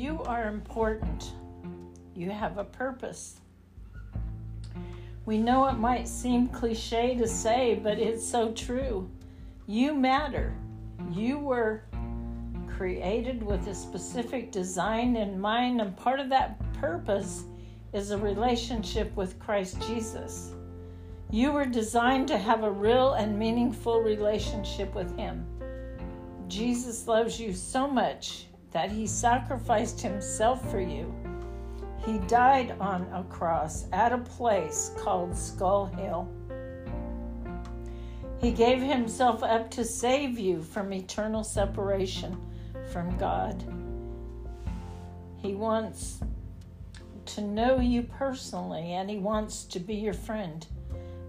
You are important. You have a purpose. We know it might seem cliche to say, but it's so true. You matter. You were created with a specific design in mind, and part of that purpose is a relationship with Christ Jesus. You were designed to have a real and meaningful relationship with Him. Jesus loves you so much that He sacrificed Himself for you. He died on a cross at a place called Skull Hill. He gave Himself up to save you from eternal separation from God. He wants to know you personally and He wants to be your friend.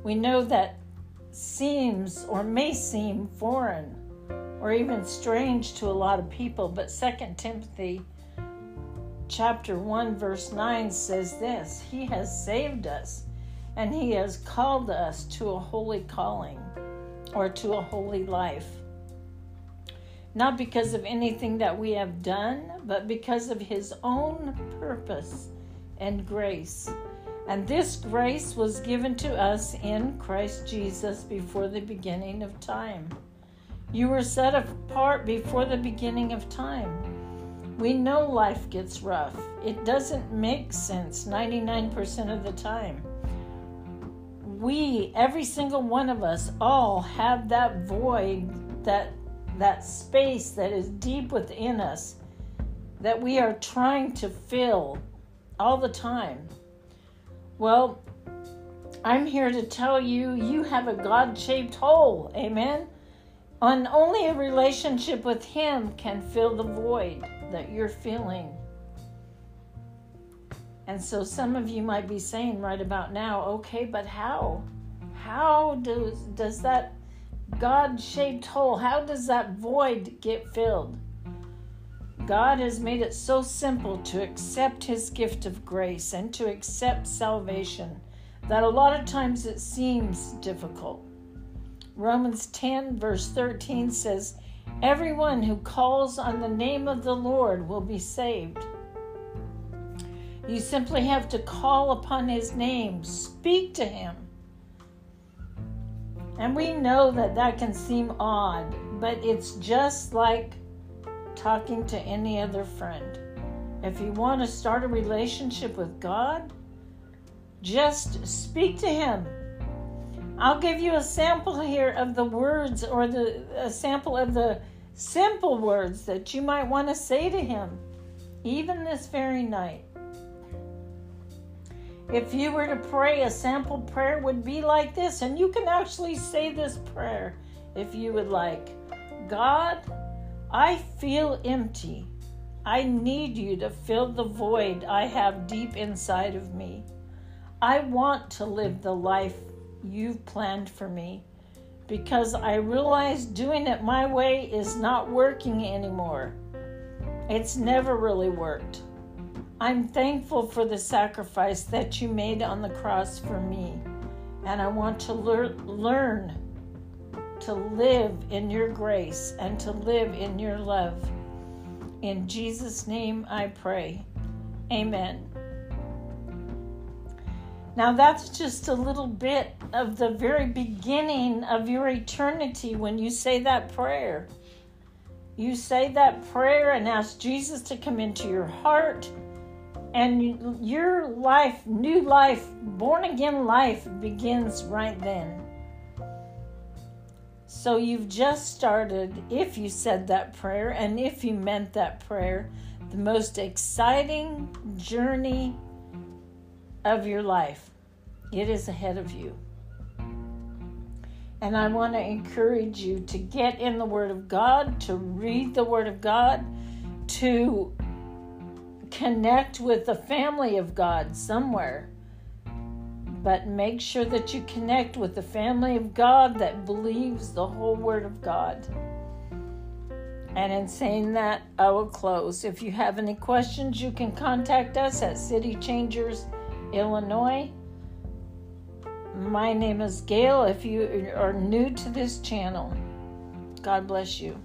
We know that seems or may seem foreign or even strange to a lot of people, but 2 Timothy chapter 1 verse 9 says this, he has saved us and he has called us to a holy calling or to a holy life. Not because of anything that we have done, but because of his own purpose and grace. And this grace was given to us in Christ Jesus before the beginning of time. You were set apart before the beginning of time. We know life gets rough. It doesn't make sense 99% of the time. We, every single one of us, all have that void, that that space that is deep within us that we are trying to fill all the time. Well, I'm here to tell you you have a God shaped hole. Amen. And only a relationship with Him can fill the void that you're feeling. And so some of you might be saying right about now, okay, but how? How does, does that God shaped hole, how does that void get filled? God has made it so simple to accept His gift of grace and to accept salvation that a lot of times it seems difficult. Romans 10, verse 13 says, Everyone who calls on the name of the Lord will be saved. You simply have to call upon His name, speak to Him. And we know that that can seem odd, but it's just like talking to any other friend. If you want to start a relationship with God, just speak to Him. I'll give you a sample here of the words or the a sample of the simple words that you might want to say to Him, even this very night. If you were to pray, a sample prayer would be like this, and you can actually say this prayer if you would like God, I feel empty. I need you to fill the void I have deep inside of me. I want to live the life you've planned for me because I realize doing it my way is not working anymore. It's never really worked. I'm thankful for the sacrifice that you made on the cross for me, and I want to lear- learn to live in your grace and to live in your love. In Jesus' name I pray. Amen. Now, that's just a little bit of the very beginning of your eternity when you say that prayer. You say that prayer and ask Jesus to come into your heart, and your life, new life, born again life, begins right then. So you've just started, if you said that prayer and if you meant that prayer, the most exciting journey of your life. It is ahead of you. And I want to encourage you to get in the Word of God, to read the Word of God, to connect with the family of God somewhere but make sure that you connect with the family of God that believes the whole Word of God. And in saying that, I will close. If you have any questions, you can contact us at City Changers, Illinois. My name is Gail. If you are new to this channel, God bless you.